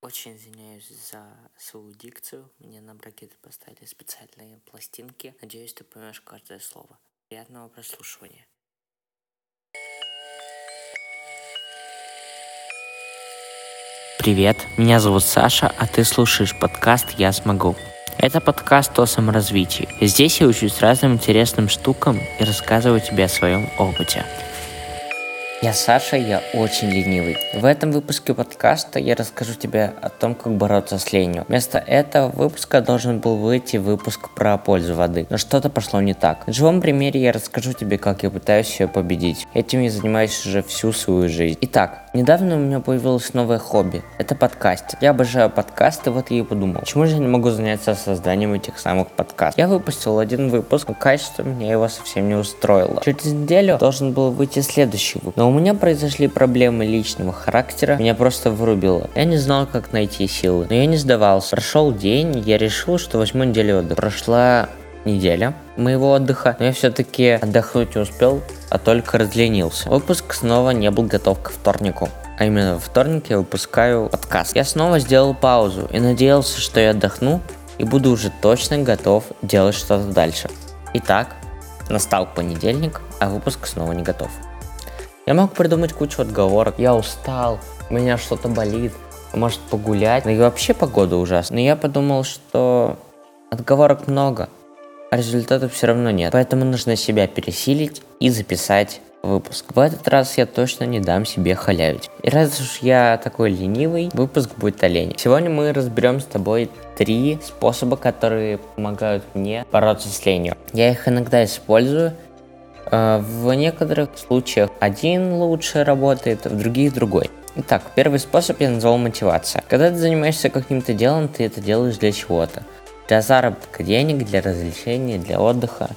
Очень извиняюсь за свою дикцию. Мне на бракеты поставили специальные пластинки. Надеюсь, ты поймешь каждое слово. Приятного прослушивания. Привет, меня зовут Саша, а ты слушаешь подкаст «Я смогу». Это подкаст о саморазвитии. Здесь я учусь разным интересным штукам и рассказываю тебе о своем опыте. Я Саша, я очень ленивый. В этом выпуске подкаста я расскажу тебе о том, как бороться с ленью. Вместо этого выпуска должен был выйти выпуск про пользу воды, но что-то пошло не так. На живом примере я расскажу тебе, как я пытаюсь ее победить. Этим я занимаюсь уже всю свою жизнь. Итак, недавно у меня появилось новое хобби. Это подкаст. Я обожаю подкасты, вот я и подумал, почему же я не могу заняться созданием этих самых подкастов. Я выпустил один выпуск, но качество меня его совсем не устроило. Через неделю должен был выйти следующий выпуск. Но у меня произошли проблемы личного характера, меня просто вырубило. Я не знал, как найти силы, но я не сдавался. Прошел день, я решил, что возьму неделю отдыха. Прошла неделя моего отдыха, но я все-таки отдохнуть не успел, а только разленился. Выпуск снова не был готов к вторнику. А именно во вторник я выпускаю подкаст. Я снова сделал паузу и надеялся, что я отдохну и буду уже точно готов делать что-то дальше. Итак, настал понедельник, а выпуск снова не готов. Я мог придумать кучу отговорок. Я устал, у меня что-то болит, может погулять. Ну и вообще погода ужасная. Но я подумал, что отговорок много, а результатов все равно нет. Поэтому нужно себя пересилить и записать выпуск. В этот раз я точно не дам себе халявить. И раз уж я такой ленивый, выпуск будет о лени. Сегодня мы разберем с тобой три способа, которые помогают мне бороться с ленью. Я их иногда использую, Э, в некоторых случаях один лучше работает, в других другой. Итак, первый способ я назвал мотивация. Когда ты занимаешься каким-то делом, ты это делаешь для чего-то. Для заработка денег, для развлечения, для отдыха.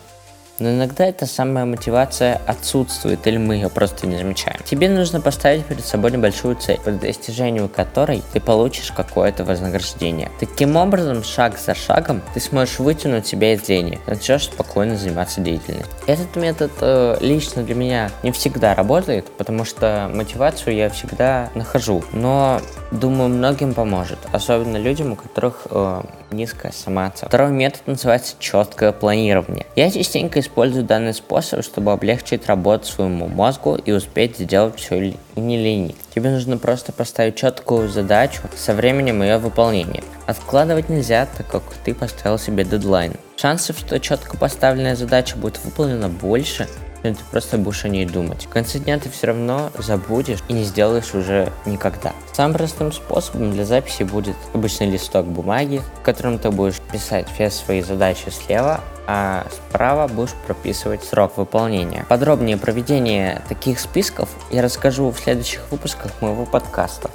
Но иногда эта самая мотивация отсутствует или мы ее просто не замечаем. Тебе нужно поставить перед собой небольшую цель, по достижению которой ты получишь какое-то вознаграждение. Таким образом, шаг за шагом ты сможешь вытянуть себя из лени, начнешь спокойно заниматься деятельностью. Этот метод э, лично для меня не всегда работает, потому что мотивацию я всегда нахожу, но думаю многим поможет, особенно людям, у которых э, низкая самооценка. Второй метод называется четкое планирование. Я частенько использую данный способ, чтобы облегчить работу своему мозгу и успеть сделать все не ленить. Тебе нужно просто поставить четкую задачу со временем ее выполнения. Откладывать нельзя, так как ты поставил себе дедлайн. Шансов, что четко поставленная задача будет выполнена больше, но ты просто будешь о ней думать. В конце дня ты все равно забудешь и не сделаешь уже никогда. Самым простым способом для записи будет обычный листок бумаги, в котором ты будешь писать все свои задачи слева, а справа будешь прописывать срок выполнения. Подробнее проведение таких списков я расскажу в следующих выпусках моего подкаста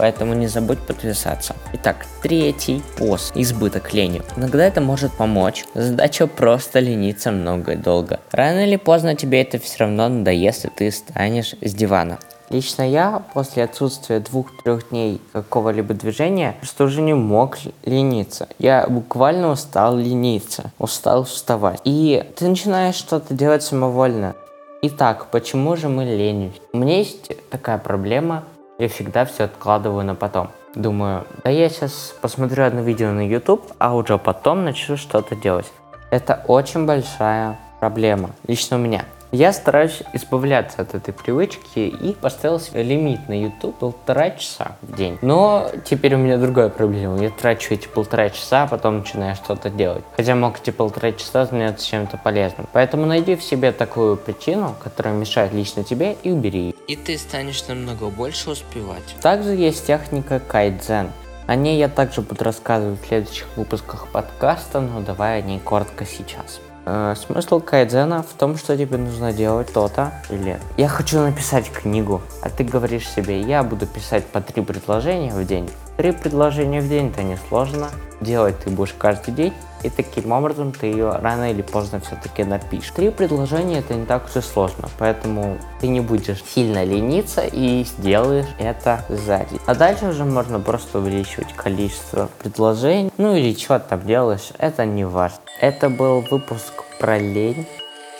поэтому не забудь подписаться. Итак, третий пост – избыток лени. Иногда это может помочь, задача просто лениться много и долго. Рано или поздно тебе это все равно надоест, и ты станешь с дивана. Лично я после отсутствия двух-трех дней какого-либо движения просто уже не мог лениться. Я буквально устал лениться, устал вставать. И ты начинаешь что-то делать самовольно. Итак, почему же мы ленимся? У меня есть такая проблема, я всегда все откладываю на потом. Думаю, да я сейчас посмотрю одно видео на YouTube, а уже потом начну что-то делать. Это очень большая проблема, лично у меня. Я стараюсь избавляться от этой привычки и поставил себе лимит на YouTube полтора часа в день. Но теперь у меня другая проблема. Я трачу эти полтора часа, а потом начинаю что-то делать. Хотя мог эти полтора часа заняться чем-то полезным. Поэтому найди в себе такую причину, которая мешает лично тебе, и убери ее. И ты станешь намного больше успевать. Также есть техника кайдзен. О ней я также буду рассказывать в следующих выпусках подкаста, но давай о ней коротко сейчас. Э, смысл кайдзена в том, что тебе нужно делать то-то или я хочу написать книгу, а ты говоришь себе, я буду писать по три предложения в день. Три предложения в день это несложно, делать ты будешь каждый день, и таким образом ты ее рано или поздно все-таки напишешь. Три предложения это не так уж и сложно, поэтому ты не будешь сильно лениться и сделаешь это сзади. А дальше уже можно просто увеличивать количество предложений, ну или что там делаешь, это не важно. Это был выпуск про лень,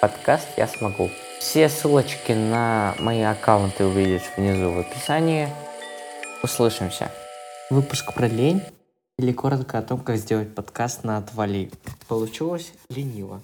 подкаст «Я смогу». Все ссылочки на мои аккаунты увидишь внизу в описании. Услышимся. Выпуск про лень или коротко о том, как сделать подкаст на отвали. Получилось лениво.